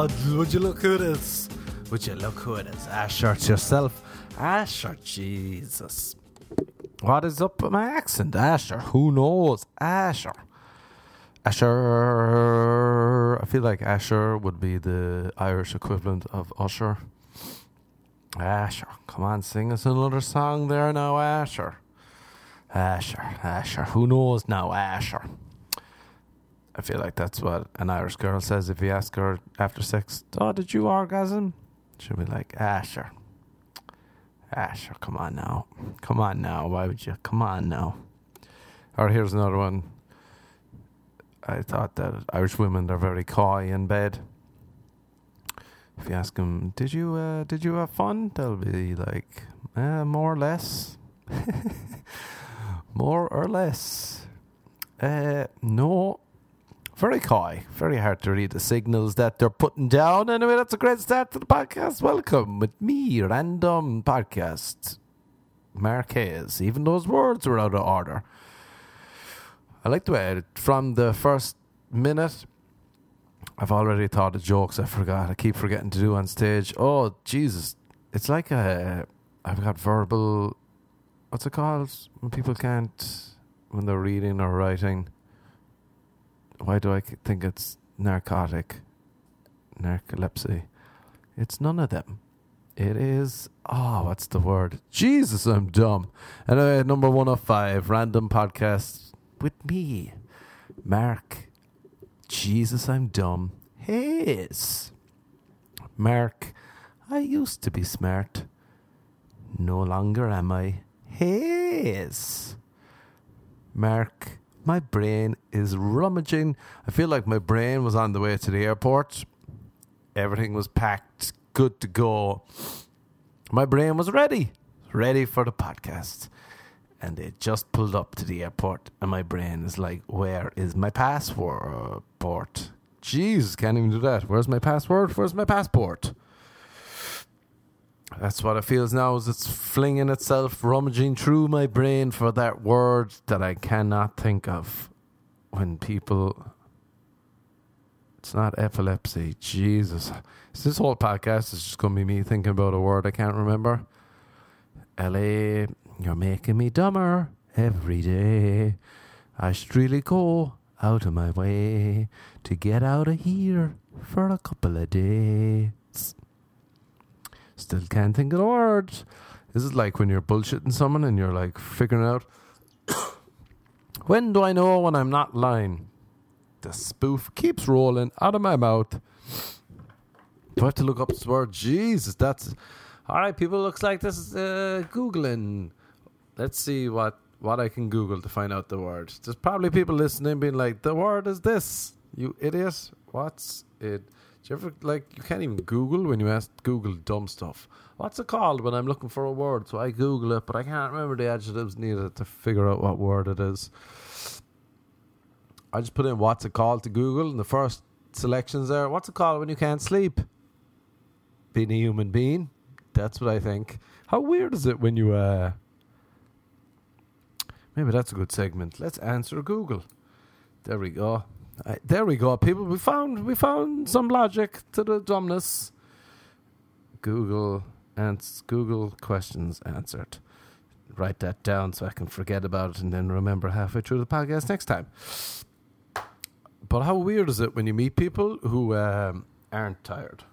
Would you look who it is? Would you look who it is? Asher, yourself. Asher, Jesus. What is up with my accent? Asher, who knows? Asher. Asher. I feel like Asher would be the Irish equivalent of Usher. Asher, come on, sing us another song there now, Asher. Asher, Asher. Who knows now, Asher? I feel like that's what an Irish girl says if you ask her after sex, Oh, did you orgasm? She'll be like, Asher. Asher, come on now. Come on now. Why would you? Come on now. Or here's another one. I thought that Irish women are very coy in bed. If you ask them, "Did you uh, did you have fun?" They'll be like, uh, "More or less." More or less. Uh, no. Very coy. Very hard to read the signals that they're putting down. Anyway, that's a great start to the podcast. Welcome with me, Random Podcast. Mark Hayes. Even those words were out of order. I like the way from the first minute. I've already thought of jokes I forgot. I keep forgetting to do on stage. Oh Jesus! It's like a. I've got verbal. What's it called when people can't when they're reading or writing? Why do I think it's narcotic? Narcolepsy. It's none of them. It is. Oh, what's the word? Jesus, I'm dumb. Anyway, number one of five, random podcast with me, Mark. Jesus, I'm dumb. Hayes. Mark, I used to be smart. No longer am I. Hayes. Mark, my brain is rummaging. I feel like my brain was on the way to the airport. Everything was packed, good to go. My brain was ready, ready for the podcast and they just pulled up to the airport, and my brain is like, "Where is my passport?" Jeez, can't even do that. Where's my password? Where's my passport? That's what it feels now. Is it's flinging itself, rummaging through my brain for that word that I cannot think of. When people, it's not epilepsy. Jesus, this whole podcast is just going to be me thinking about a word I can't remember. L A you're making me dumber every day. I should really go out of my way to get out of here for a couple of days. Still can't think of the words. This is like when you're bullshitting someone and you're like figuring out when do I know when I'm not lying? The spoof keeps rolling out of my mouth. Do I have to look up this word? Jesus, that's all right. People, looks like this is uh, googling Let's see what what I can Google to find out the word. There's probably people listening being like, "The word is this, you idiot. What's it?" Do you ever like you can't even Google when you ask Google dumb stuff? What's it called when I'm looking for a word? So I Google it, but I can't remember the adjectives needed to figure out what word it is. I just put in what's it called to Google, and the first selections there. What's it called when you can't sleep? Being a human being. That's what I think. How weird is it when you uh Maybe that's a good segment. Let's answer Google. There we go. Uh, there we go, people. We found we found some logic to the dumbness. Google and Google questions answered. Write that down so I can forget about it and then remember halfway through the podcast next time. But how weird is it when you meet people who um, aren't tired?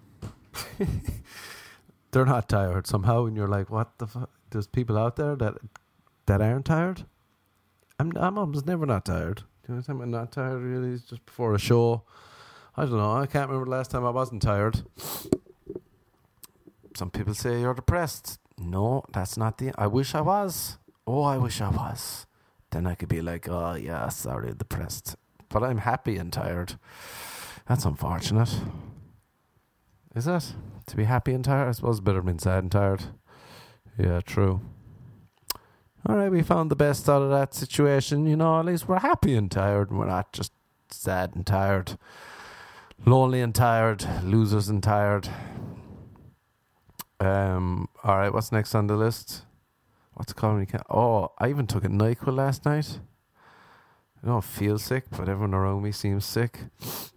They're not tired somehow, and you're like, "What the fuck?" There's people out there that that aren't tired. I'm I'm almost never not tired. The time I'm not tired really is just before a show. I don't know. I can't remember the last time I wasn't tired. Some people say you're depressed. No, that's not the. I wish I was. Oh, I wish I was. Then I could be like, oh yeah, sorry, depressed. But I'm happy and tired. That's unfortunate. Is that to be happy and tired? I suppose better than sad and tired. Yeah, true all right, we found the best out of that situation. You know, at least we're happy and tired, we're not just sad and tired, lonely and tired, losers and tired. Um, all right, what's next on the list? What's you can- oh, I even took a Nyquil last night. I don't feel sick, but everyone around me seems sick.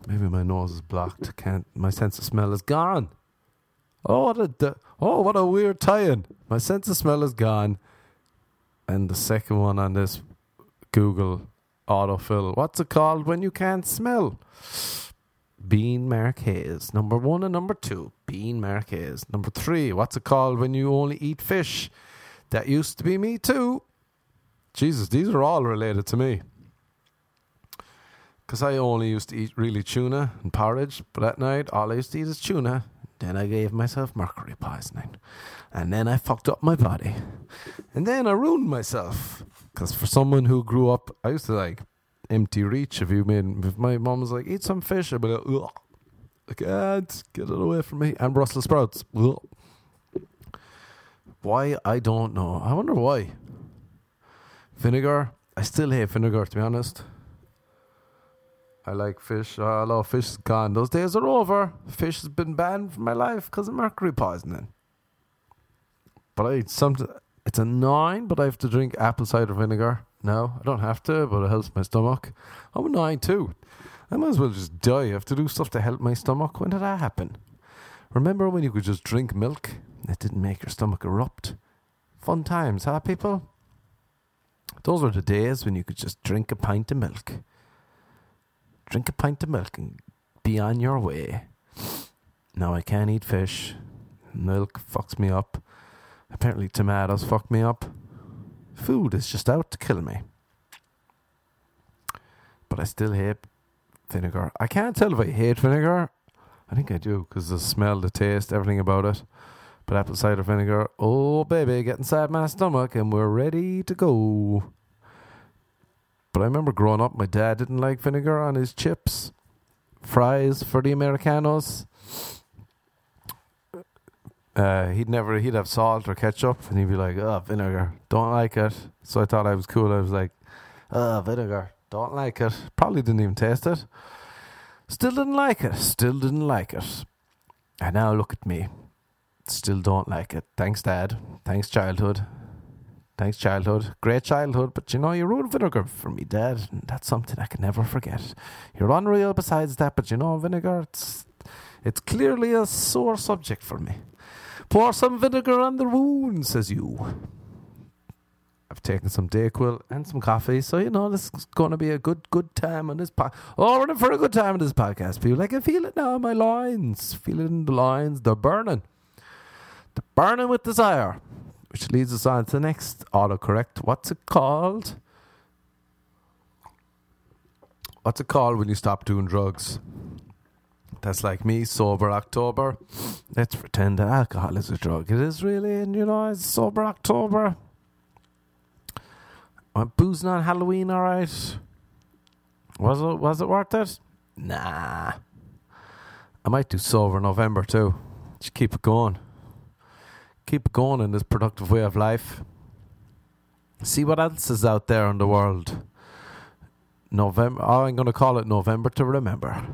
Maybe my nose is blocked. Can't. My sense of smell is gone. Oh, what a oh, what a weird tie-in. My sense of smell is gone. And the second one on this Google autofill. What's it called when you can't smell? Bean Mark Hayes. Number one and number two. Bean Mark Hayes. Number three. What's it called when you only eat fish? That used to be me too. Jesus, these are all related to me. Because I only used to eat really tuna and porridge, but at night all I used to eat is tuna. Then I gave myself mercury poisoning. And then I fucked up my body. And then I ruined myself. Because for someone who grew up, I used to like empty reach. If you made, if my mom was like, eat some fish, I'd be like, Ugh. I can't ah, get it away from me. And Brussels sprouts. Ugh. Why? I don't know. I wonder why. Vinegar. I still hate vinegar, to be honest. I like fish. I love fish is gone. Those days are over. Fish has been banned from my life because of mercury poisoning. But I eat something. It's annoying, but I have to drink apple cider vinegar. No, I don't have to, but it helps my stomach. I'm annoying too. I might as well just die. I have to do stuff to help my stomach. When did that happen? Remember when you could just drink milk? It didn't make your stomach erupt. Fun times, huh, people? Those were the days when you could just drink a pint of milk. Drink a pint of milk and be on your way. Now I can't eat fish. Milk fucks me up. Apparently, tomatoes fuck me up. Food is just out to kill me. But I still hate vinegar. I can't tell if I hate vinegar. I think I do because the smell, the taste, everything about it. But apple cider vinegar, oh baby, get inside my stomach and we're ready to go. But I remember growing up, my dad didn't like vinegar on his chips, fries for the Americanos. Uh, he'd never, he'd have salt or ketchup, and he'd be like, "Oh, vinegar, don't like it." So I thought I was cool. I was like, "Oh, vinegar, don't like it." Probably didn't even taste it. Still didn't like it. Still didn't like it. And now look at me. Still don't like it. Thanks, Dad. Thanks, childhood. Thanks, childhood. Great childhood, but you know, you ruined vinegar for me, Dad. And that's something I can never forget. You're unreal besides that, but you know, vinegar, it's, it's clearly a sore subject for me. Pour some vinegar on the wound, says you. I've taken some Dayquil and some coffee, so you know this is going to be a good, good time on this pod. Oh, we're in for a good time on this podcast, people. I can feel it now in my lines. Feel it in the lines. They're burning. They're burning with desire. Which leads us on to the next autocorrect. What's it called? What's it called when you stop doing drugs? That's like me, sober October. Let's pretend that alcohol is a drug. It is really, and you know, it's sober October. I'm boozing on Halloween, alright. Was it was it worth it? Nah. I might do sober November too. Just keep it going. Keep going in this productive way of life. See what else is out there in the world. November. Oh, I'm going to call it November to remember.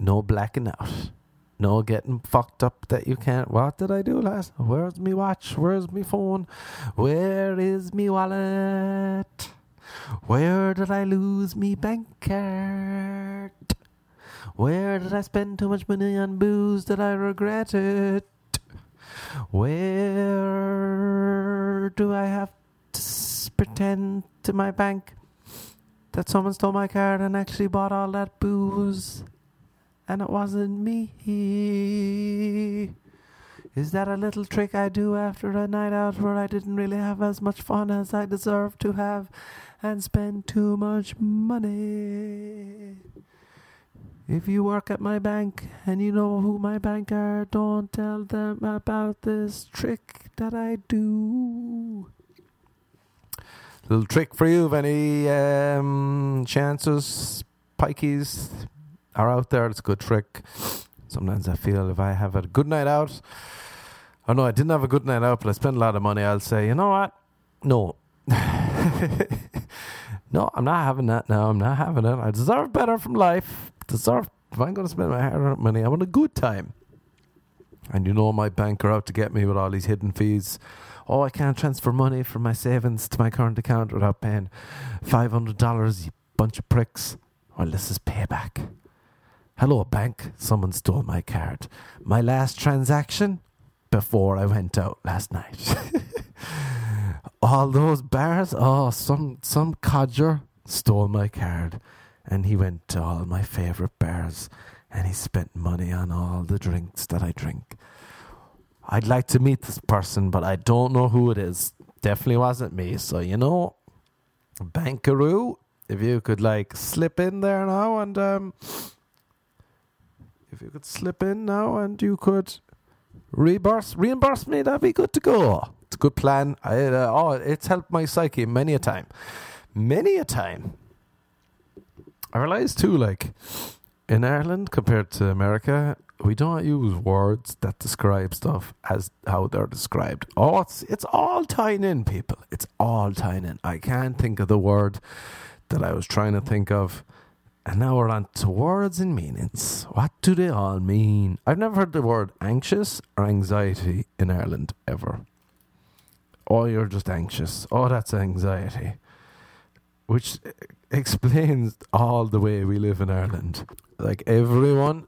No blacking out. No getting fucked up that you can't. What did I do last? Where's me watch? Where's me phone? Where is me wallet? Where did I lose me bank card? Where did I spend too much money on booze that I regret it? Where do I have to s- pretend to my bank that someone stole my card and actually bought all that booze? and it wasn't me. Is that a little trick I do after a night out where I didn't really have as much fun as I deserved to have and spend too much money? If you work at my bank and you know who my bank are, don't tell them about this trick that I do. Little trick for you, if any um, chances, pikeys, are out there. It's a good trick. Sometimes I feel if I have a good night out, oh no, I didn't have a good night out, but I spent a lot of money, I'll say, you know what? No. no, I'm not having that now. I'm not having it. I deserve better from life. Deserve, if I'm going to spend my hard earned money, I want a good time. And you know, my bank are out to get me with all these hidden fees. Oh, I can't transfer money from my savings to my current account without paying $500. You bunch of pricks. Well, this is payback. Hello, bank. Someone stole my card. My last transaction before I went out last night. All those bars. Oh, some some codger stole my card, and he went to all my favorite bars, and he spent money on all the drinks that I drink. I'd like to meet this person, but I don't know who it is. Definitely wasn't me. So you know, Bankaroo, if you could like slip in there now and um, if you could slip in now and you could reimburse reimburse me, that'd be good to go. It's a good plan. I, uh, oh, it's helped my psyche many a time, many a time. I realized too, like in Ireland compared to America, we don't use words that describe stuff as how they're described. Oh, it's it's all tying in, people. It's all tying in. I can't think of the word that I was trying to think of. And now we're on to words and meanings. What do they all mean? I've never heard the word anxious or anxiety in Ireland ever. Oh, you're just anxious. Oh, that's anxiety. Which explains all the way we live in Ireland. Like everyone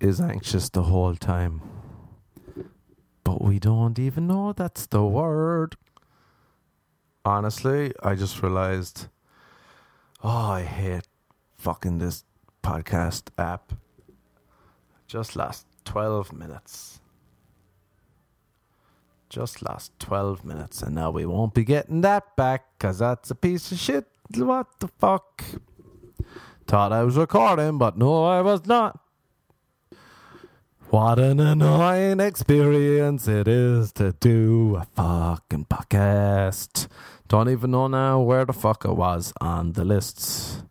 is anxious the whole time. But we don't even know that's the word. Honestly, I just realized oh, I hate fucking this podcast app. Just last 12 minutes. Just last 12 minutes, and now we won't be getting that back because that's a piece of shit. What the fuck? Thought I was recording, but no, I was not. What an annoying experience it is to do a fucking podcast. Don't even know now where the fuck I was on the lists.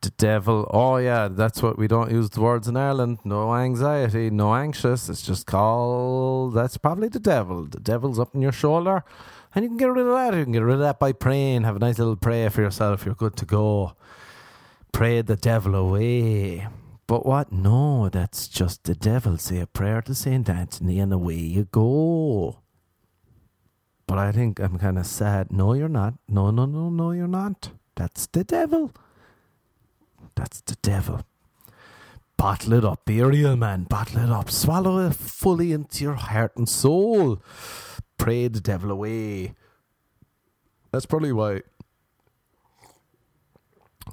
The devil. Oh, yeah, that's what we don't use the words in Ireland. No anxiety, no anxious. It's just called. That's probably the devil. The devil's up in your shoulder. And you can get rid of that. You can get rid of that by praying. Have a nice little prayer for yourself. You're good to go. Pray the devil away. But what? No, that's just the devil. Say a prayer to St. Anthony and away you go. But I think I'm kind of sad. No, you're not. No, no, no, no, you're not. That's the devil. That's the devil. Bottle it up. Be a real man. Bottle it up. Swallow it fully into your heart and soul. Pray the devil away. That's probably why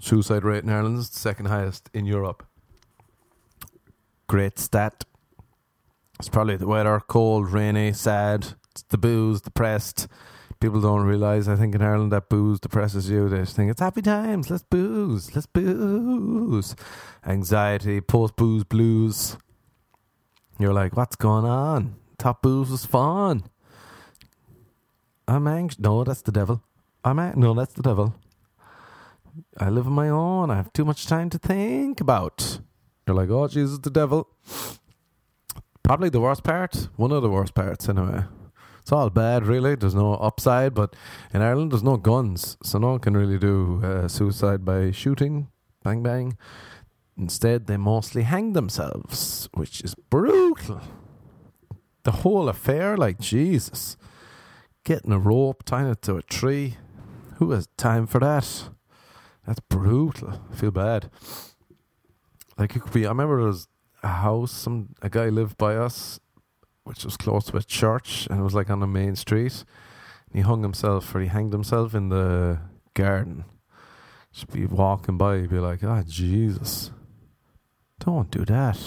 suicide rate in Ireland is the second highest in Europe great stat. It's probably the weather, cold, rainy, sad. It's the booze, depressed. People don't realize. I think in Ireland that booze depresses you. They just think it's happy times. Let's booze. Let's booze. Anxiety, post booze blues. You're like, what's going on? Top booze was fun. I'm anxious. No, that's the devil. I'm an- no, that's the devil. I live on my own. I have too much time to think about. You're like, oh, Jesus, the devil. Probably the worst part. One of the worst parts, anyway. It's all bad, really. There's no upside, but in Ireland, there's no guns, so no one can really do uh, suicide by shooting, bang bang. Instead, they mostly hang themselves, which is brutal. The whole affair, like Jesus, getting a rope, tying it to a tree. Who has time for that? That's brutal. I feel bad. Like it could be. I remember there was a house. Some a guy lived by us, which was close to a church, and it was like on the main street. And he hung himself, or he hanged himself in the garden. Just be walking by, be like, "Ah, oh, Jesus, don't do that."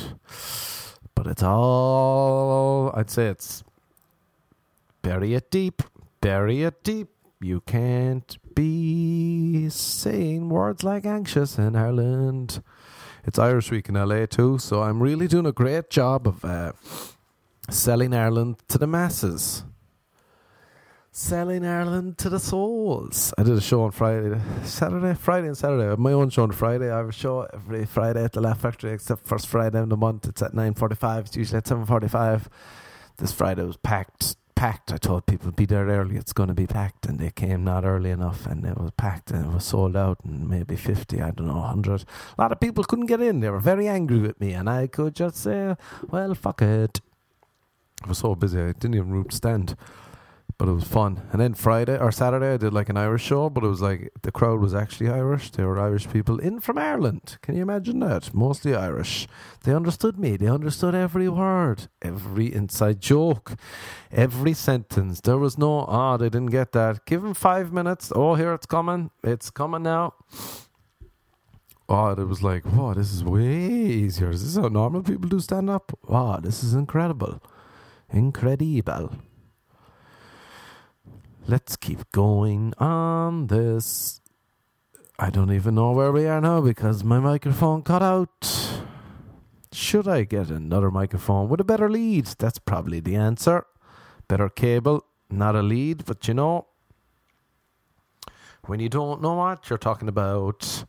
But it's all. I'd say it's bury it deep, bury it deep. You can't be saying words like anxious in Ireland. It's Irish Week in LA too, so I'm really doing a great job of uh, selling Ireland to the masses. Selling Ireland to the souls. I did a show on Friday, Saturday, Friday, and Saturday. My own show on Friday. I have a show every Friday at the Laugh Factory, except first Friday of the month. It's at nine forty-five. It's usually at seven forty-five. This Friday was packed packed. I told people be there early. It's going to be packed, and they came not early enough, and it was packed, and it was sold out, and maybe fifty, I don't know, hundred. A lot of people couldn't get in. They were very angry with me, and I could just say, "Well, fuck it." I was so busy, I didn't even stand. But it was fun. And then Friday or Saturday, I did like an Irish show, but it was like the crowd was actually Irish. They were Irish people in from Ireland. Can you imagine that? Mostly Irish. They understood me. They understood every word, every inside joke, every sentence. There was no, ah, oh, they didn't get that. Give them five minutes. Oh, here it's coming. It's coming now. Oh, it was like, wow, this is way easier. Is this how normal people do stand up? Wow, this is incredible. Incredible. Let's keep going on this. I don't even know where we are now because my microphone cut out. Should I get another microphone with a better lead? That's probably the answer. Better cable, not a lead, but you know, when you don't know what you're talking about,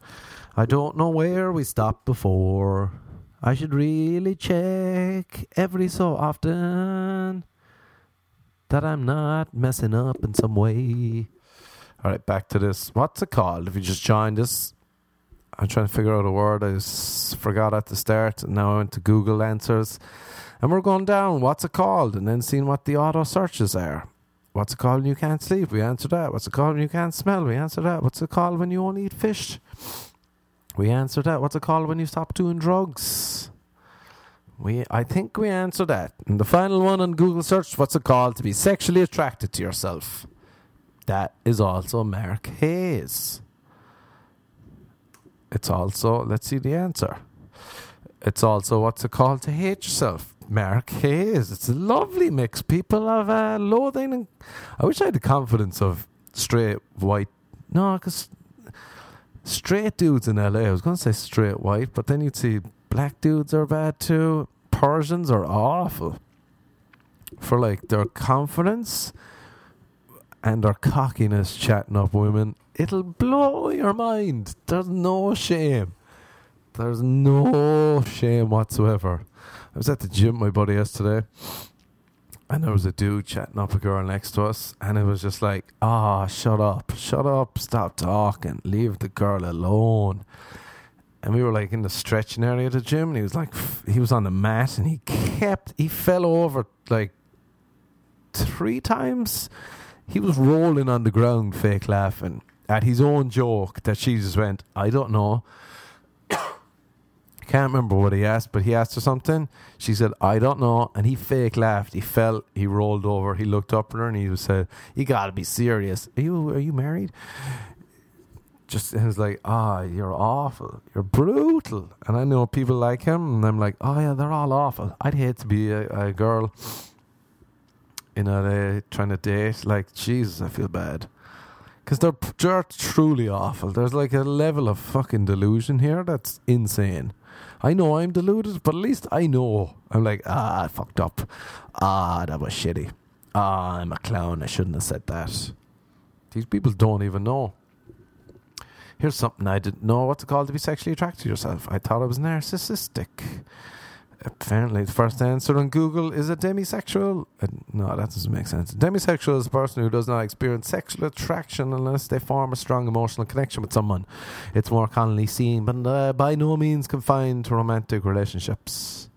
I don't know where we stopped before. I should really check every so often that I'm not messing up in some way. All right, back to this. What's it called? If you just joined us, I'm trying to figure out a word I forgot at the start. And now I went to Google Answers. And we're going down. What's it called? And then seeing what the auto searches are. What's it called when you can't sleep? We answer that. What's it called when you can't smell? We answer that. What's it called when you only eat fish? We answer that. What's it called when you stop doing drugs? We, I think we answered that. And the final one on Google search, what's it called to be sexually attracted to yourself? That is also Mark Hayes. It's also, let's see the answer. It's also what's it called to hate yourself? Mark Hayes. It's a lovely mix. People have uh, loathing. And I wish I had the confidence of straight white. No, because straight dudes in LA, I was going to say straight white, but then you'd see black dudes are bad too. Persians are awful for like their confidence and their cockiness chatting up women. It'll blow your mind. There's no shame. There's no shame whatsoever. I was at the gym, my buddy, yesterday, and there was a dude chatting up a girl next to us, and it was just like, ah, oh, shut up, shut up, stop talking, leave the girl alone and we were like in the stretching area of the gym, and he was like, he was on the mat, and he kept, he fell over like three times. He was rolling on the ground, fake laughing at his own joke that she just went, I don't know. Can't remember what he asked, but he asked her something. She said, I don't know. And he fake laughed. He fell, he rolled over, he looked up at her and he said, uh, You gotta be serious. Are you are you married? Just was like, ah, oh, you're awful, you're brutal, and I know people like him, and I'm like, oh yeah, they're all awful. I'd hate to be a, a girl in a trying to date. Like, Jesus, I feel bad because they're they're truly awful. There's like a level of fucking delusion here that's insane. I know I'm deluded, but at least I know. I'm like, ah, I fucked up. Ah, that was shitty. Ah, I'm a clown. I shouldn't have said that. These people don't even know. Here's something I didn't know what's it called to be sexually attracted to yourself. I thought I was narcissistic. Apparently, the first answer on Google is a demisexual. Uh, no, that doesn't make sense. A demisexual is a person who does not experience sexual attraction unless they form a strong emotional connection with someone. It's more commonly seen, but uh, by no means confined to romantic relationships.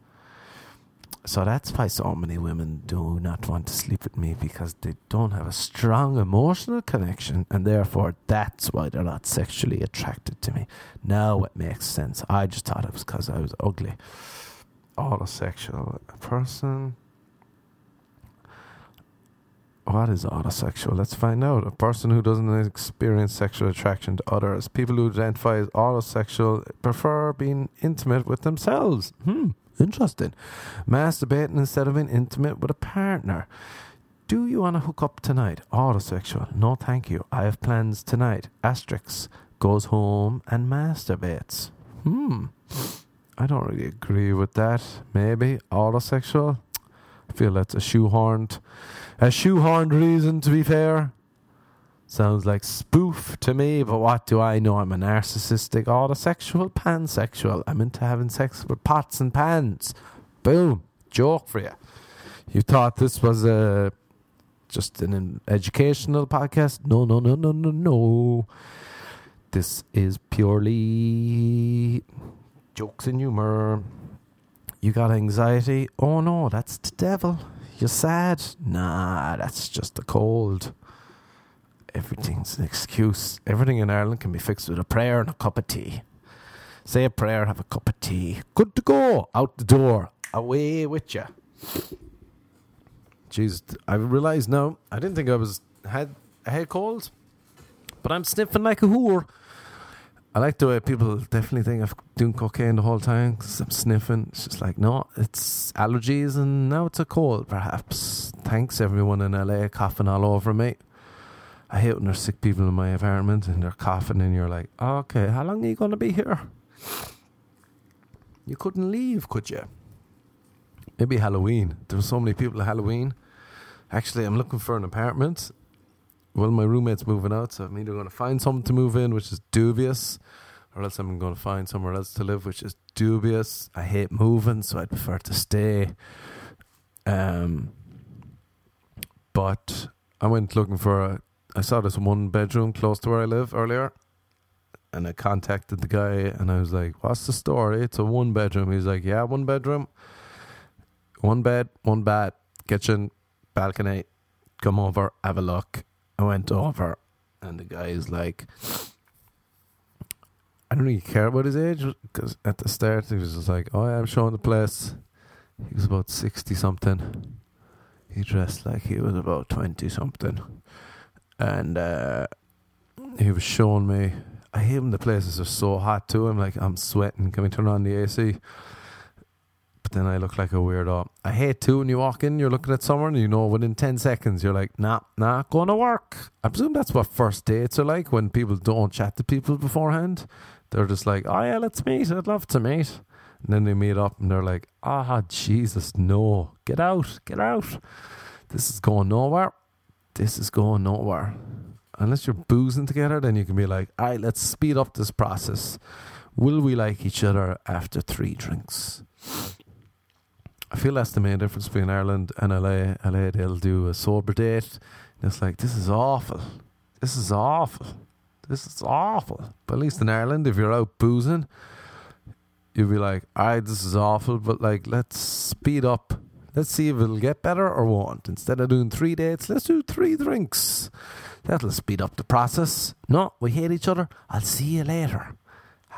So that's why so many women do not want to sleep with me because they don't have a strong emotional connection, and therefore that's why they're not sexually attracted to me. Now it makes sense. I just thought it was because I was ugly. Autosexual person. What is autosexual? Let's find out. A person who doesn't experience sexual attraction to others. People who identify as autosexual prefer being intimate with themselves. Hmm. Interesting. Masturbating instead of being intimate with a partner. Do you want to hook up tonight? Autosexual. No, thank you. I have plans tonight. Asterix goes home and masturbates. Hmm. I don't really agree with that. Maybe autosexual. I feel that's a shoehorned, a shoehorned reason. To be fair, Sounds like spoof to me, but what do I know? I'm a narcissistic, autosexual, pansexual. I'm into having sex with pots and pans. Boom. Joke for you. You thought this was a just an educational podcast? No, no, no, no, no, no. This is purely jokes and humor. You got anxiety? Oh no, that's the devil. You're sad? Nah, that's just the cold. Everything's an excuse. Everything in Ireland can be fixed with a prayer and a cup of tea. Say a prayer, have a cup of tea. Good to go. Out the door. Away with you. Jeez, I realise now. I didn't think I was had a head cold, but I'm sniffing like a whore. I like the way people definitely think I'm doing cocaine the whole time because I'm sniffing. It's just like, no, it's allergies and now it's a cold, perhaps. Thanks, everyone in LA coughing all over me. I hate when there's sick people in my apartment and they're coughing and you're like, okay, how long are you going to be here? You couldn't leave, could you? Maybe Halloween. There were so many people at Halloween. Actually, I'm looking for an apartment. Well, my roommate's moving out, so I'm either going to find something to move in, which is dubious, or else I'm going to find somewhere else to live, which is dubious. I hate moving, so I'd prefer to stay. Um, but I went looking for a. I saw this one bedroom close to where I live earlier, and I contacted the guy, and I was like, "What's the story?" It's a one bedroom. He's like, "Yeah, one bedroom, one bed, one bath, kitchen, balcony. Come over, have a look." I went over, and the guy is like, I don't really care about his age because at the start he was just like, "Oh, yeah, I'm showing the place." He was about sixty something. He dressed like he was about twenty something, and uh, he was showing me. I hate when the places are so hot too. I'm like, I'm sweating. Can we turn on the AC? But then I look like a weirdo. I hate too when you walk in, you're looking at someone, and you know within 10 seconds, you're like, nah, nah, gonna work. I presume that's what first dates are like when people don't chat to people beforehand. They're just like, oh yeah, let's meet. I'd love to meet. And then they meet up and they're like, ah, Jesus, no, get out, get out. This is going nowhere. This is going nowhere. Unless you're boozing together, then you can be like, all right, let's speed up this process. Will we like each other after three drinks? I feel that's the main difference between Ireland and LA. LA, they'll do a sober date. And it's like, this is awful. This is awful. This is awful. But at least in Ireland, if you're out boozing, you'll be like, all right, this is awful, but like, let's speed up. Let's see if it'll get better or won't. Instead of doing three dates, let's do three drinks. That'll speed up the process. No, we hate each other. I'll see you later.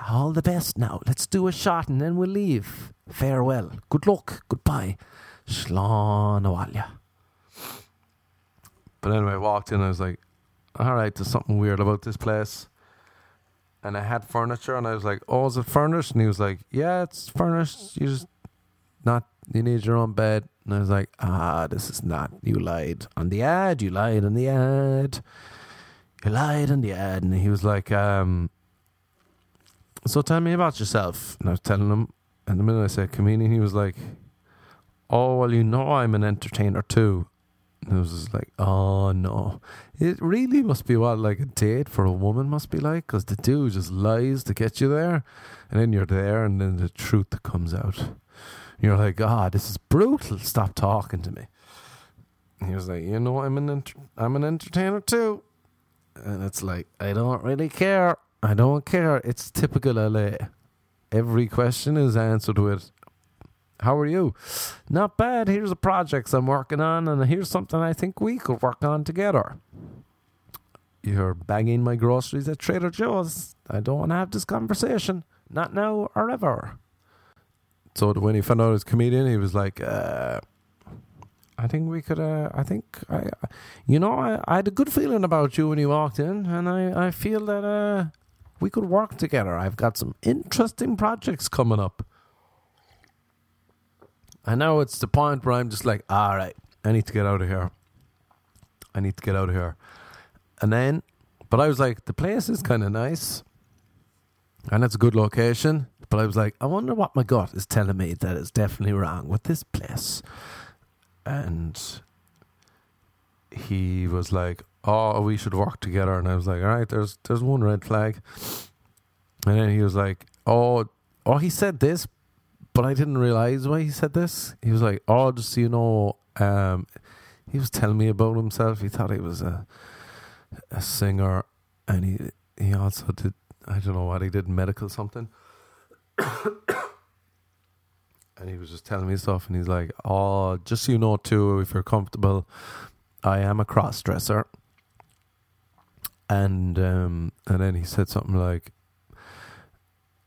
All the best now. Let's do a shot and then we'll leave. Farewell. Good luck. Goodbye. Slán. But anyway, I walked in and I was like, all right, there's something weird about this place. And I had furniture and I was like, oh, is it furnished? And he was like, yeah, it's furnished. You just not, you need your own bed. And I was like, ah, this is not, you lied on the ad. You lied on the ad. You lied on the ad. And he was like, um, so tell me about yourself. And I was telling him, and the minute I said comedian, he was like, oh, well, you know I'm an entertainer too. And it was just like, oh no. It really must be what like a date for a woman must be like, because the dude just lies to get you there, and then you're there, and then the truth comes out. You're like, ah, oh, this is brutal. Stop talking to me. He was like, you know, I'm an enter- I'm an entertainer too, and it's like, I don't really care. I don't care. It's typical LA. Every question is answered with, how are you? Not bad. Here's a project I'm working on, and here's something I think we could work on together. You're bagging my groceries at Trader Joe's. I don't want to have this conversation. Not now or ever. So when he found out I was a comedian, he was like, uh, I think we could, uh, I think, I, you know, I, I, had a good feeling about you when you walked in, and I, I feel that uh, we could work together. I've got some interesting projects coming up. I know it's the point where I'm just like, all right, I need to get out of here. I need to get out of here. And then, but I was like, the place is kind of nice and it's a good location. But I was like, I wonder what my gut is telling me that is definitely wrong with this place. And he was like, "Oh, we should work together." And I was like, "All right, there's there's one red flag." And then he was like, "Oh, oh, he said this, but I didn't realize why he said this. He was like, "Oh, just so you know, um, he was telling me about himself. He thought he was a a singer, and he he also did I don't know what he did medical something." and he was just telling me stuff, and he's like, "Oh, just so you know, too, if you're comfortable, I am a cross dresser." And um, and then he said something like,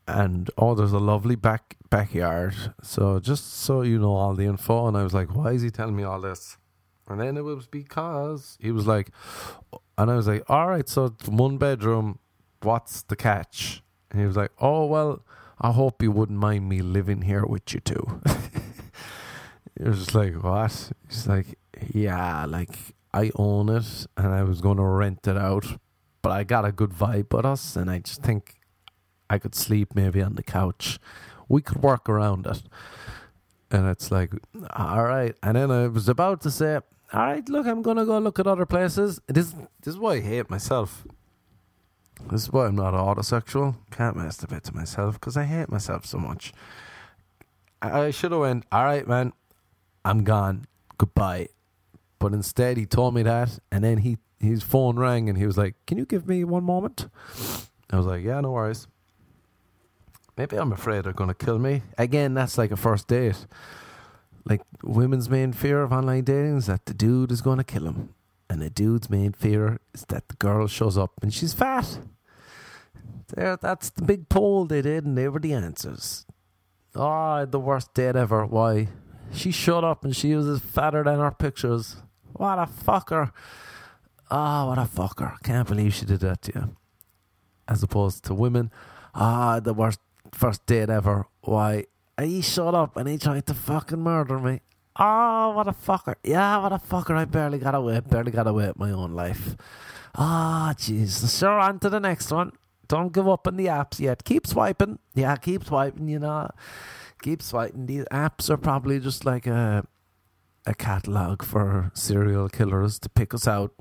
"And oh, there's a lovely back backyard, so just so you know all the info." And I was like, "Why is he telling me all this?" And then it was because he was like, and I was like, "All right, so one bedroom. What's the catch?" And he was like, "Oh well." I hope you wouldn't mind me living here with you too. it was like, what? He's like, yeah, like I own it and I was going to rent it out, but I got a good vibe with us and I just think I could sleep maybe on the couch. We could work around it. And it's like, all right. And then I was about to say, all right, look, I'm going to go look at other places. This, this is why I hate myself. This is why I'm not autosexual. Can't masturbate to myself because I hate myself so much. I should have went, all right, man, I'm gone. Goodbye. But instead, he told me that, and then he his phone rang, and he was like, "Can you give me one moment?" I was like, "Yeah, no worries." Maybe I'm afraid they're gonna kill me again. That's like a first date. Like women's main fear of online dating is that the dude is gonna kill them and the dude's main fear is that the girl shows up and she's fat. There, that's the big poll they did, and they were the answers. Oh, the worst date ever. Why? She showed up and she was fatter than her pictures. What a fucker. Ah, oh, what a fucker. Can't believe she did that to you. As opposed to women. Ah, the worst first date ever. Why? He showed up and he tried to fucking murder me. Oh, what a fucker. Yeah, what a fucker. I barely got away. Barely got away with my own life. Ah, oh, jeez. Sure, on to the next one. Don't give up on the apps yet. Keep swiping. Yeah, keep swiping, you know. Keep swiping. These apps are probably just like a a catalogue for serial killers to pick us out.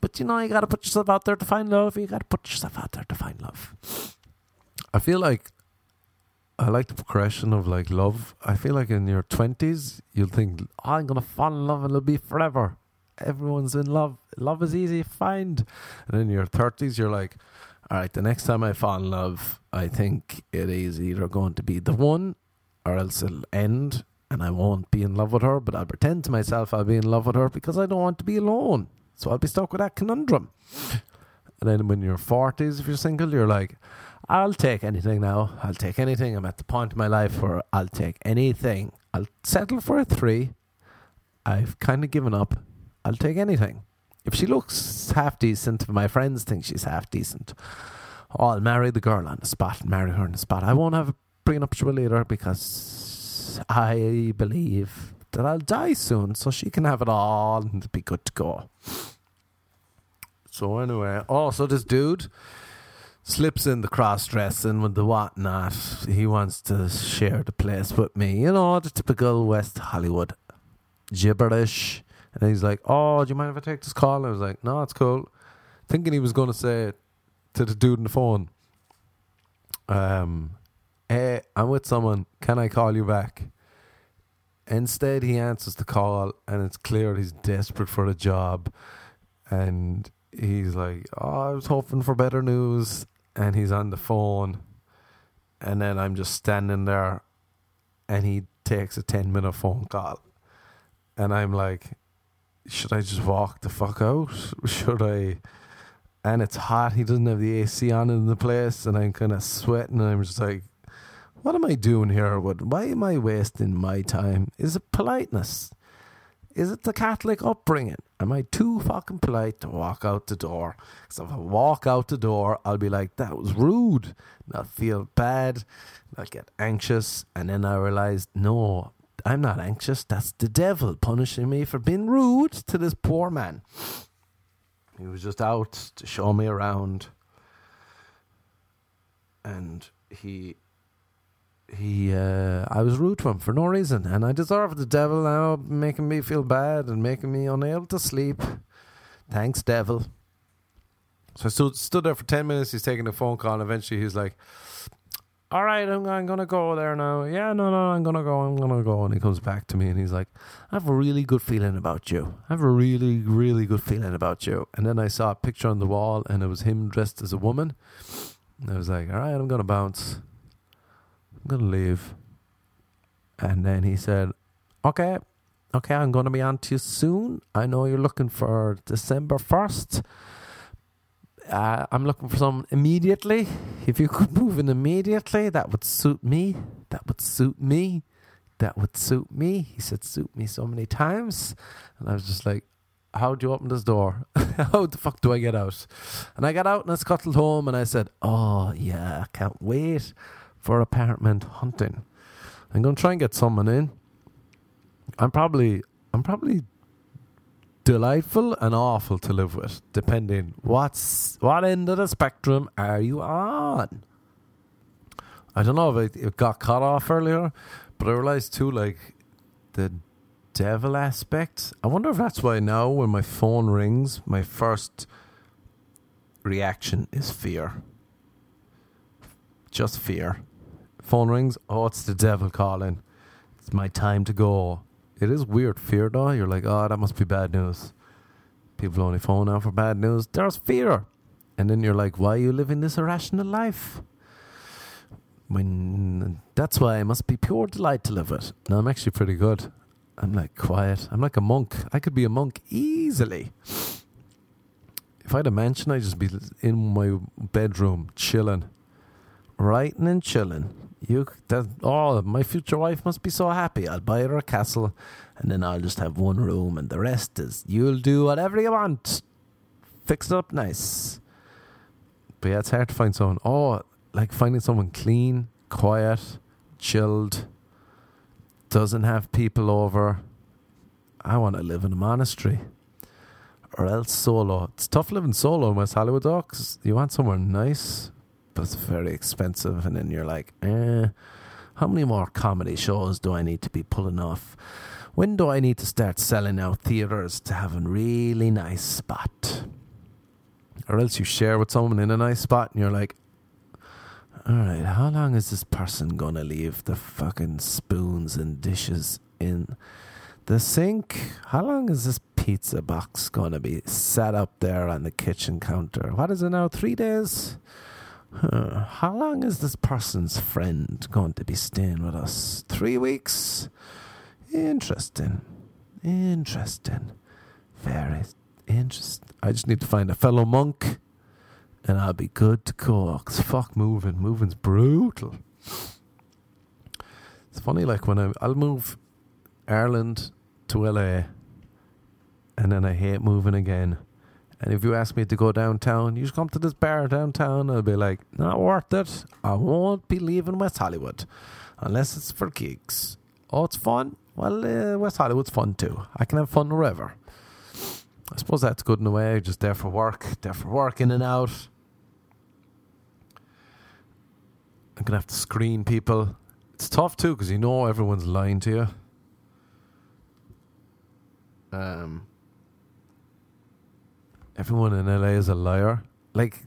But you know, you gotta put yourself out there to find love. You gotta put yourself out there to find love. I feel like I like the progression of like love. I feel like in your twenties, you'll think, "I'm gonna fall in love and it'll be forever." Everyone's in love. Love is easy to find. And in your thirties, you're like, "All right, the next time I fall in love, I think it is either going to be the one, or else it'll end, and I won't be in love with her. But I'll pretend to myself I'll be in love with her because I don't want to be alone. So I'll be stuck with that conundrum." And then when you're forties, if you're single, you're like. I'll take anything now. I'll take anything. I'm at the point in my life where I'll take anything. I'll settle for a three. I've kind of given up. I'll take anything. If she looks half decent, my friends think she's half decent, oh, I'll marry the girl on the spot and marry her on the spot. I won't have a prenuptial later because I believe that I'll die soon, so she can have it all and be good to go. So anyway, oh, so this dude slips in the cross dressing with the whatnot. He wants to share the place with me. You know, the typical West Hollywood gibberish. And he's like, Oh, do you mind if I take this call? I was like, No, it's cool. Thinking he was going to say to the dude on the phone, um, Hey, I'm with someone. Can I call you back? Instead, he answers the call, and it's clear he's desperate for a job. And he's like, "Oh, I was hoping for better news," and he's on the phone, and then I'm just standing there, and he takes a ten minute phone call, and I'm like, "Should I just walk the fuck out? Should I?" And it's hot. He doesn't have the AC on in the place, and I'm kind of sweating. And I'm just like, "What am I doing here? What? Why am I wasting my time? Is it politeness?" Is it the Catholic upbringing? Am I too fucking polite to walk out the door? Because if I walk out the door, I'll be like, that was rude. I'll feel bad. I'll get anxious. And then I realize, no, I'm not anxious. That's the devil punishing me for being rude to this poor man. He was just out to show me around. And he he uh, I was rude to him for no reason, and I deserve the devil now making me feel bad and making me unable to sleep. Thanks, devil. So I stood, stood there for ten minutes. He's taking a phone call, and eventually he's like, "All right, I'm, I'm gonna go there now. Yeah, no, no, I'm gonna go. I'm gonna go." And he comes back to me, and he's like, "I have a really good feeling about you. I have a really, really good feeling about you." And then I saw a picture on the wall, and it was him dressed as a woman. And I was like, "All right, I'm gonna bounce." Gonna leave. And then he said, Okay, okay, I'm to be on to you soon. I know you're looking for December 1st. Uh, I'm looking for some immediately. If you could move in immediately, that would suit me. That would suit me. That would suit me. He said, suit me so many times. And I was just like, how do you open this door? how the fuck do I get out? And I got out and I scuttled home and I said, oh, yeah, I can't wait for apartment hunting. I'm to try and get someone in. I'm probably, I'm probably delightful and awful to live with, depending what's what end of the spectrum are you on. I don't know if it, it got cut off earlier, but I realized too, like the devil aspect. I wonder if that's why now when my phone rings, my first reaction is fear. Just fear. Phone rings, oh, it's the devil calling. It's my time to go. It is weird fear though. You're like, oh, that must be bad news. People only phone out for bad news. There's fear. And then you're like, why are you living this irrational life? When that's why I must be pure delight to live it. No, I'm actually pretty good. I'm like quiet. I'm like a monk. I could be a monk easily. If I had a mansion, I'd just be in my bedroom chilling, writing and chilling. You that oh, my future wife must be so happy. I'll buy her a castle, and then I'll just have one room, and the rest is you'll do whatever you want. Fix it up nice. But yeah, it's hard to find someone. Oh, like finding someone clean, quiet, chilled, doesn't have people over. I want to live in a monastery. Or else solo. It's tough living solo in West Hollywood, though, you want somewhere nice, it's very expensive. And then you're like, eh, how many more comedy shows do I need to be pulling off? When do I need to start selling out theatres to have a really nice spot? Or else you share with someone in a nice spot and you're like, all right, how long is this person going to leave the fucking spoons and dishes in the sink? How long is this pizza box going to be set up there on the kitchen counter? What is it now? Three days? Huh. How long is this person's friend going to be staying with us? Three weeks? Interesting. Interesting. Very interesting. I just need to find a fellow monk and I'll be good to go. Cause fuck moving. Moving's brutal. It's funny, like when I, I'll move Ireland to LA and then I hate moving again. And if you ask me to go downtown, you just come to this bar downtown, I'll be like, not worth it. I won't be leaving West Hollywood unless it's for gigs. Oh, it's fun. Well, uh, West Hollywood's fun too. I can have fun wherever. I suppose that's good in a way. Just there for work, there for work in and out. I'm gonna have to screen people. It's tough too because you know everyone's lying to you. Um, everyone in LA is a liar. Like,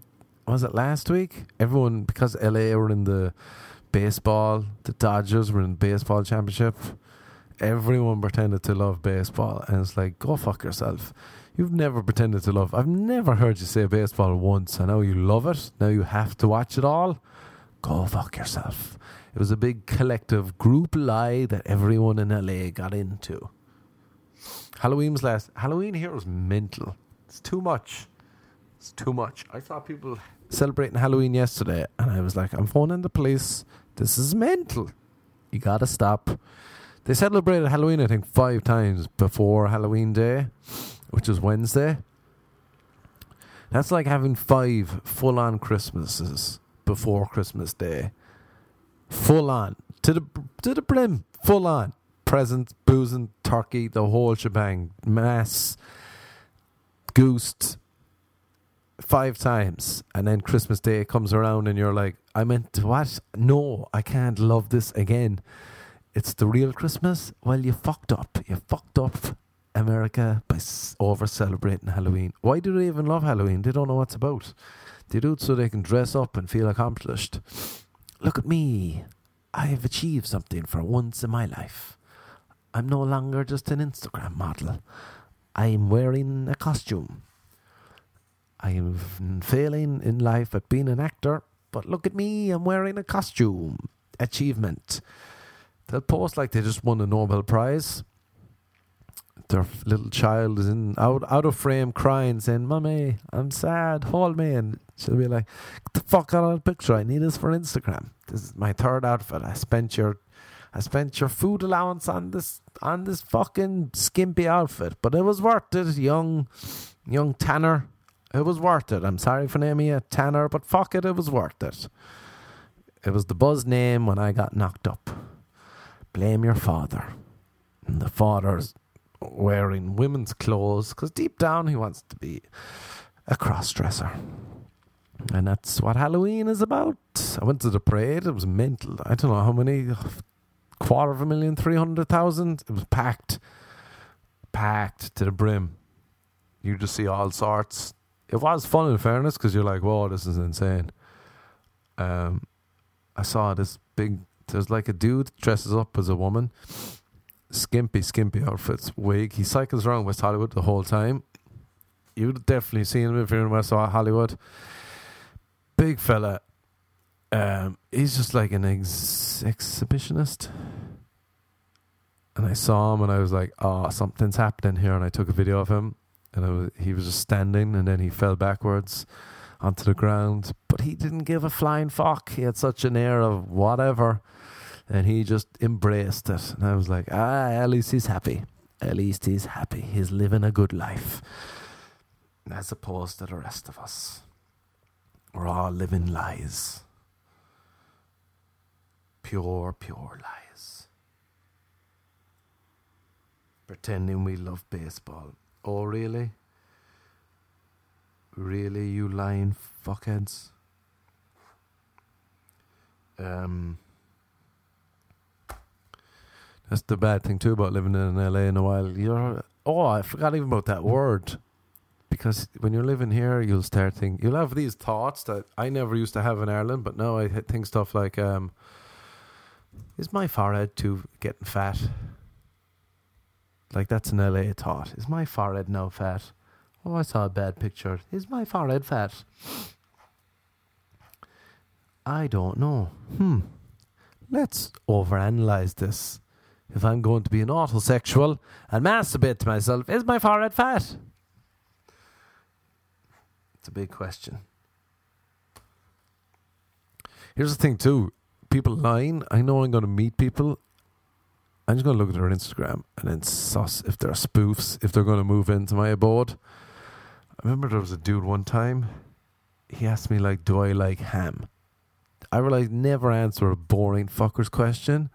was it last week? Everyone because LA were in the baseball, the Dodgers were in baseball championship. Everyone pretended to love baseball, and it's like, go fuck yourself. You've never pretended to love. I've never heard you say baseball once. I know you love it. Now you have to watch it all go fuck yourself. It was a big collective group lie that everyone in LA got into. Halloween was last. Halloween here was mental. It's too much. It's too much. I saw people celebrating Halloween yesterday, and I was like, I'm phoning the police. This is mental. You gotta stop. They celebrated Halloween, I think, five times before Halloween Day, which was Wednesday. That's like having five full on Christmases before Christmas Day. Full on. To the to the brim. Full on. Presents, boozing, turkey, the whole shebang. Mass. Goosed. Five times. And then Christmas Day comes around and you're like, I meant what? No, I can't love this again. It's the real Christmas? Well, you fucked up. You fucked up America by over celebrating Halloween. Why do they even love Halloween? They don't know what's about. They do it so they can dress up and feel accomplished. Look at me. I have achieved something for once in my life. I'm no longer just an Instagram model. I'm wearing a costume. I'm failing in life at being an actor, but look at me, I'm wearing a costume. Achievement. they'll post like they just won a Nobel Prize. Their little child is in out out of frame crying, saying, Mummy, I'm sad, hold me and she'll be like, Get the fuck out of the picture, I need this for Instagram. This is my third outfit. I spent your I spent your food allowance on this on this fucking skimpy outfit, but it was worth it, young young Tanner. It was worth it. I'm sorry for naming you Tanner, but fuck it, it was worth it. It was the buzz name when I got knocked up. Blame your father. And the father's wearing women's clothes because deep down he wants to be a cross dresser. And that's what Halloween is about. I went to the parade, it was mental. I don't know how many quarter of a million, 300,000. It was packed, packed to the brim. You just see all sorts. It was fun in fairness because you're like, whoa, this is insane. Um, I saw this big, there's like a dude dresses up as a woman, skimpy, skimpy outfits, wig. He cycles around West Hollywood the whole time. You'd definitely seen him if you're in West Hollywood. Big fella, um, he's just like an ex- exhibitionist. And I saw him and I was like, oh, something's happening here. And I took a video of him and was, he was just standing and then he fell backwards onto the ground. But he didn't give a flying fuck. He had such an air of whatever. And he just embraced it. And I was like, ah, at least he's happy. At least he's happy. He's living a good life. As opposed to the rest of us. We're all living lies pure, pure lies. Pretending we love baseball. Oh, really? Really, you lying fuckheads? Um, that's the bad thing too about living in LA in a while. You're oh, I forgot even about that word. Because when you're living here, you'll start thinking you'll have these thoughts that I never used to have in Ireland, but now I think stuff like, um, is my forehead too getting fat? Like that's an LA thought. Is my forehead now fat? Oh, I saw a bad picture. Is my forehead fat? I don't know. Hmm. Let's overanalyze this. If I'm going to be an autosexual and masturbate to myself, is my forehead fat? It's a big question. Here's the thing, too people lying, I know I'm going to meet people. I'm just going to look at their Instagram and then suss if they're spoofs, if they're going to move into my abode. I remember there was a dude one time. He asked me like, "Do I like ham?" I realized never answer a boring fucker's question.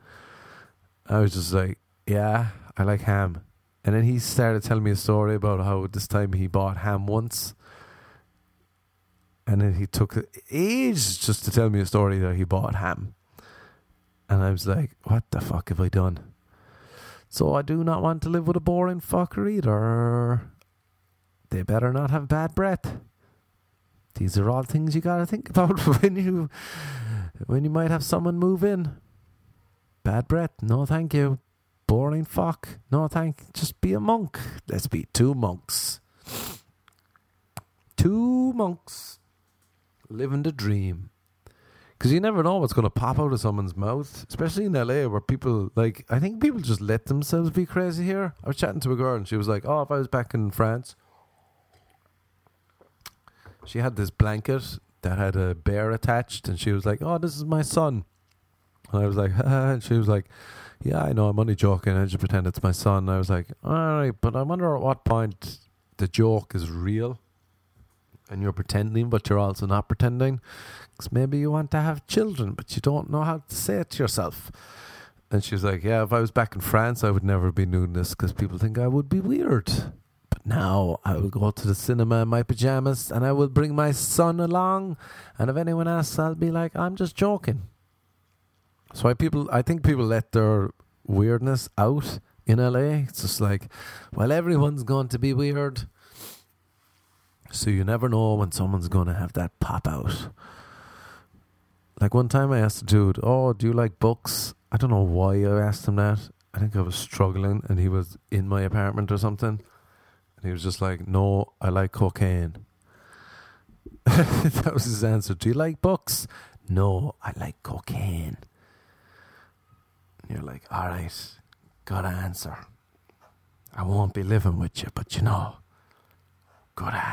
I was just like, "Yeah, I like ham." And then he started telling me a story about how this time he bought ham once and then he took ages just to tell me a story that he bought ham. And I was like, what the fuck have I done? So I do not want to live with a boring fucker either. They better not have bad breath. These are all things you gotta think about when you when you might have someone move in. Bad breath, no thank you. Boring fuck, no thank. Just be a monk. Let's be two monks. Two monks living the dream because you never know what's going to pop out of someone's mouth, especially in LA where people like. I think people just let themselves be crazy here. I was chatting to a girl and she was like, "Oh, if I was back in France." She had this blanket that had a bear attached, and she was like, "Oh, this is my son." And I was like, and she was like, "Yeah, I know. I'm only joking. I just pretend it's my son." And I was like, "All right, but I wonder at what point the joke is real." And you're pretending, but you're also not pretending. Because maybe you want to have children, but you don't know how to say it to yourself. And she was like, Yeah, if I was back in France, I would never be doing this because people think I would be weird. But now I will go to the cinema in my pajamas and I will bring my son along. And if anyone asks, I'll be like, I'm just joking. So I people, I think people let their weirdness out in LA. It's just like, well, everyone's going to be weird. So you never know when someone's going to have that pop out. Like one time I asked a dude, Oh, do you like books? I don't know why I asked him that. I think I was struggling and he was in my apartment or something. And he was just like, No, I like cocaine. that was his answer. Do you like books? No, I like cocaine. You're like, all right, got to answer. I won't be living with you, but you know, good answer.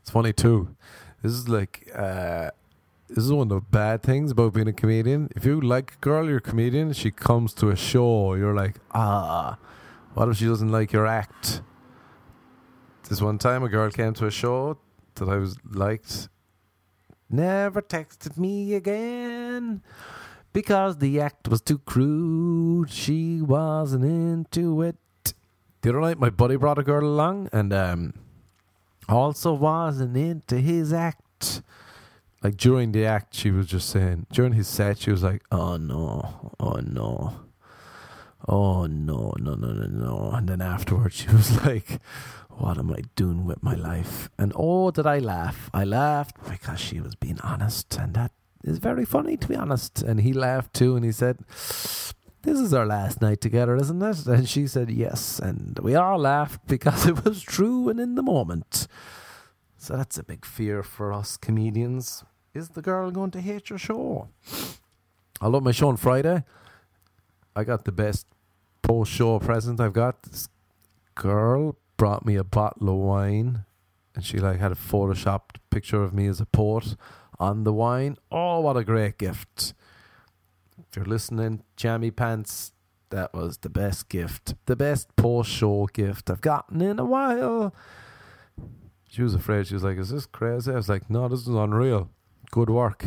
It's funny too. This is like, uh, this is one of the bad things about being a comedian. If you like a girl, you're a comedian, she comes to a show, you're like, ah, what if she doesn't like your act? This one time, a girl came to a show that I was liked, never texted me again because the act was too crude. She wasn't into it. The other night, my buddy brought a girl along and um, also wasn't into his act. Like during the act, she was just saying, during his set, she was like, oh no, oh no. Oh no, no, no, no, no. And then afterwards, she was like, what am I doing with my life? And oh, did I laugh? I laughed because she was being honest, and that is very funny, to be honest. And he laughed too, and he said, This is our last night together, isn't it? And she said, Yes. And we all laughed because it was true and in the moment. So that's a big fear for us comedians. Is the girl going to hate your show? I love my show on Friday. I got the best post show present I've got. This girl brought me a bottle of wine and she like had a photoshopped picture of me as a port on the wine. Oh, what a great gift. If you're listening, Jammy Pants, that was the best gift. The best post show gift I've gotten in a while. She was afraid. She was like, Is this crazy? I was like, No, this is unreal. Good work.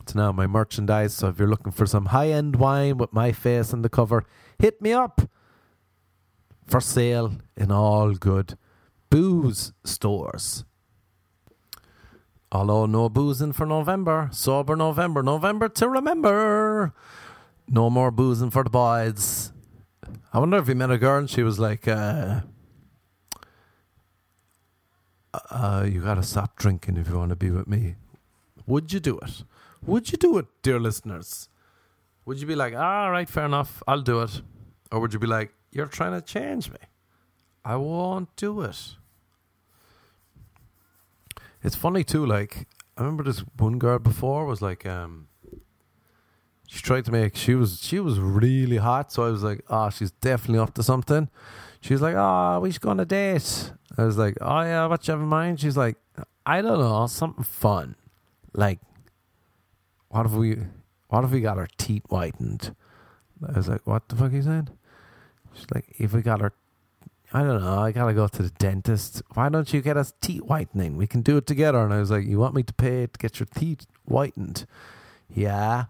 It's now my merchandise. So if you're looking for some high end wine with my face on the cover, hit me up for sale in all good booze stores. Although no boozing for November, sober November, November to remember. No more boozing for the boys. I wonder if he met a girl and she was like, uh, uh, "You gotta stop drinking if you want to be with me." Would you do it? Would you do it, dear listeners? Would you be like, "All right, fair enough, I'll do it," or would you be like, "You're trying to change me. I won't do it." It's funny too. Like I remember this one girl before was like, um, she tried to make. She was she was really hot, so I was like, oh, she's definitely up to something. She's like, oh, we should go on a date. I was like, oh yeah, what you have in mind? She's like, I don't know, something fun. Like, what if we, what if we got our teeth whitened? I was like, what the fuck are you saying? She's like, if we got our I don't know. I gotta go to the dentist. Why don't you get us teeth whitening? We can do it together. And I was like, you want me to pay to get your teeth whitened? Yeah.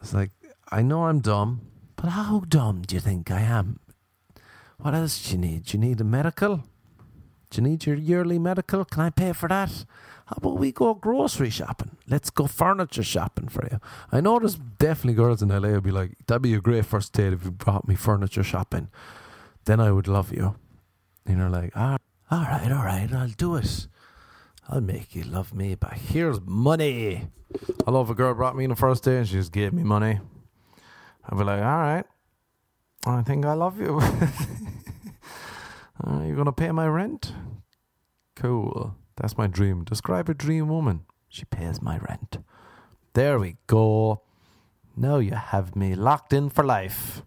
It's like, I know I'm dumb, but how dumb do you think I am? What else do you need? Do you need a medical? Do you need your yearly medical? Can I pay for that? How about we go grocery shopping? Let's go furniture shopping for you. I know there's definitely girls in LA who'll be like, that'd be a great first date if you brought me furniture shopping then I would love you. You know, like, ah, all right, all right, I'll do it. I'll make you love me, but here's money. I love a girl brought me in the first day and she just gave me money. I'd be like, all right, I think I love you. uh, you're going to pay my rent? Cool. That's my dream. Describe a dream woman. She pays my rent. There we go. Now you have me locked in for life.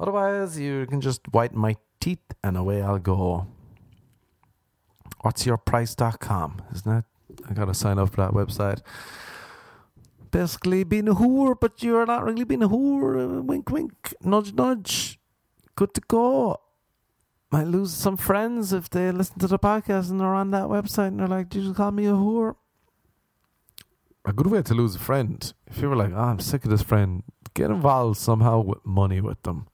Otherwise, you can just whiten my teeth and away I'll go. What's your price.com, isn't it? I gotta sign up for that website. Basically, being a whore, but you're not really being a whore. Uh, wink, wink, nudge, nudge. Good to go. Might lose some friends if they listen to the podcast and they're on that website and they're like, Did you call me a whore? A good way to lose a friend. If you were like, oh, I'm sick of this friend, get involved somehow with money with them.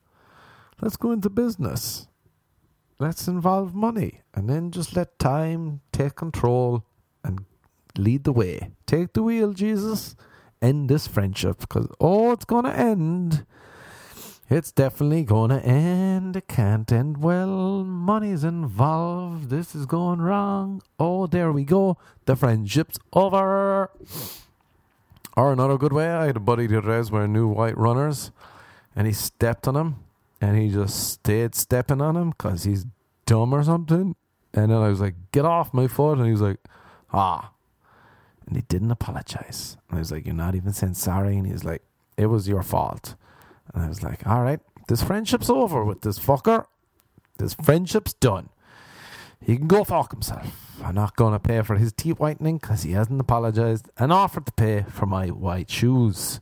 Let's go into business. Let's involve money and then just let time take control and lead the way. Take the wheel, Jesus. End this friendship because, oh, it's going to end. It's definitely going to end. It can't end well. Money's involved. This is going wrong. Oh, there we go. The friendship's over. Or another good way, I had a buddy the other day wearing new white runners and he stepped on them and he just stayed stepping on him because he's dumb or something. And then I was like, "Get off my foot!" And he was like, "Ah." And he didn't apologize. And I was like, You're not even saying sorry. And he was like, It was your fault. And I was like, All right, this friendship's over with this fucker. This friendship's done. He can go fuck himself. I'm not going to pay for his teeth whitening because he hasn't apologized and offered to pay for my white shoes.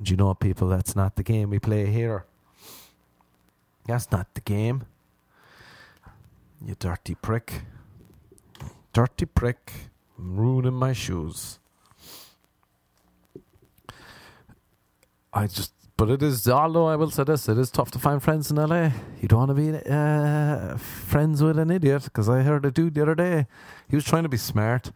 Do you know, people, that's not the game we play here. That's not the game. You dirty prick. Dirty prick. ruining my shoes. I just but it is, although I will say this, it is tough to find friends in LA. You don't want to be uh, friends with an idiot because I heard a dude the other day. He was trying to be smart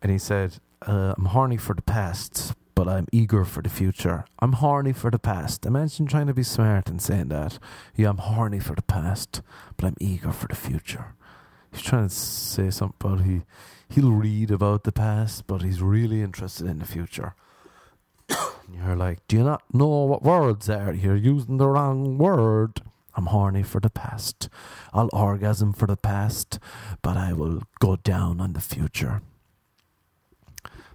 and he said, uh, I'm horny for the past, but I'm eager for the future. I'm horny for the past. Imagine trying to be smart and saying that. Yeah, I'm horny for the past, but I'm eager for the future. He's trying to say something about he he'll read about the past, but he's really interested in the future. You're like, do you not know what words are? You're using the wrong word. I'm horny for the past. I'll orgasm for the past, but I will go down on the future.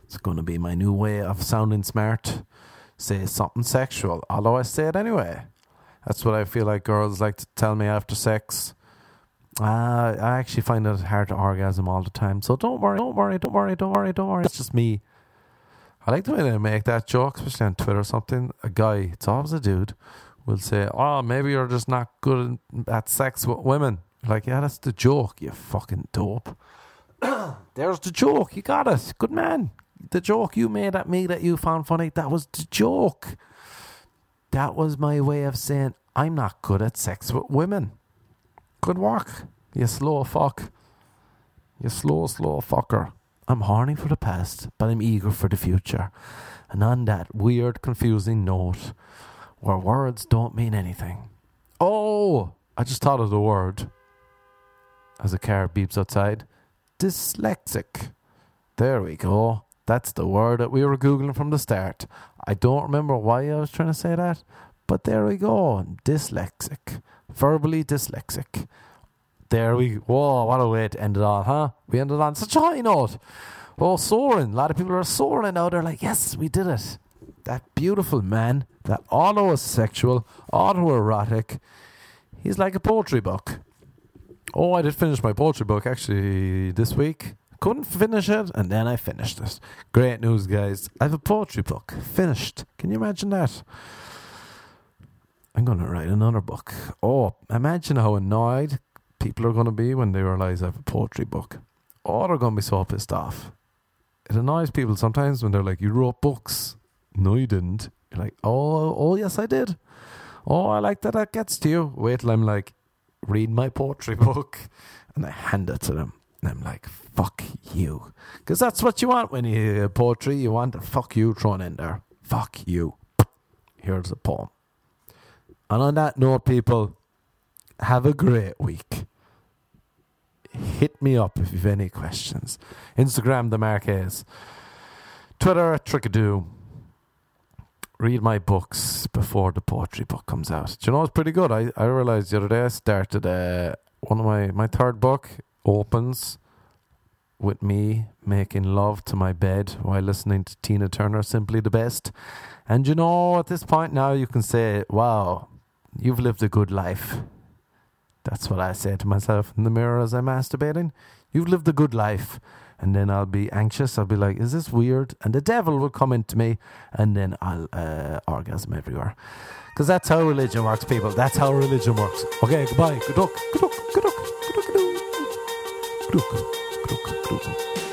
It's going to be my new way of sounding smart. Say something sexual, although I say it anyway. That's what I feel like girls like to tell me after sex. Uh, I actually find it hard to orgasm all the time. So don't worry, don't worry, don't worry, don't worry, don't worry. It's just me. I like the way they make that joke, especially on Twitter or something. A guy, it's always a dude, will say, Oh, maybe you're just not good at sex with women. Like, yeah, that's the joke, you fucking dope. There's the joke. You got it. Good man. The joke you made at me that you found funny, that was the joke. That was my way of saying, I'm not good at sex with women. Good work. You slow fuck. You slow, slow fucker. I'm horny for the past, but I'm eager for the future. And on that weird, confusing note, where words don't mean anything. Oh, I just thought of the word as a car beeps outside. Dyslexic. There we go. That's the word that we were Googling from the start. I don't remember why I was trying to say that, but there we go. Dyslexic. Verbally dyslexic. There we go. whoa, what a way to end it on, huh? We ended on such a high note. Oh, soaring. A lot of people are soaring now. They're like, yes, we did it. That beautiful man, that auto-sexual, auto-erotic. He's like a poetry book. Oh, I did finish my poetry book actually this week. Couldn't finish it, and then I finished it. Great news, guys. I have a poetry book finished. Can you imagine that? I'm going to write another book. Oh, imagine how annoyed people are going to be when they realize I have a poetry book. Oh, they're going to be so pissed off. It annoys people sometimes when they're like, "You wrote books." No, you didn't. You're like, "Oh, oh, yes, I did." Oh, I like that. That gets to you. Wait till I'm like, read my poetry book, and I hand it to them, and I'm like, "Fuck you," because that's what you want when you hear poetry. You want a "fuck you" thrown in there. Fuck you. Here's a poem. And on that note, people, have a great week. Hit me up if you've any questions. Instagram, the Mark Hayes. Twitter, at Trickadoo. Read my books before the poetry book comes out. Do you know it's pretty good? I, I realized the other day I started uh, one of my, my third book opens with me making love to my bed while listening to Tina Turner, Simply the Best. And you know, at this point now, you can say, wow, you've lived a good life. That's what I say to myself in the mirror as I'm masturbating. You've lived a good life. And then I'll be anxious. I'll be like, is this weird? And the devil will come into me and then I'll uh, orgasm everywhere. Because that's how religion works, people. That's how religion works. Okay, goodbye. Good luck. Good luck. Good luck. крюком, крюком, крюком.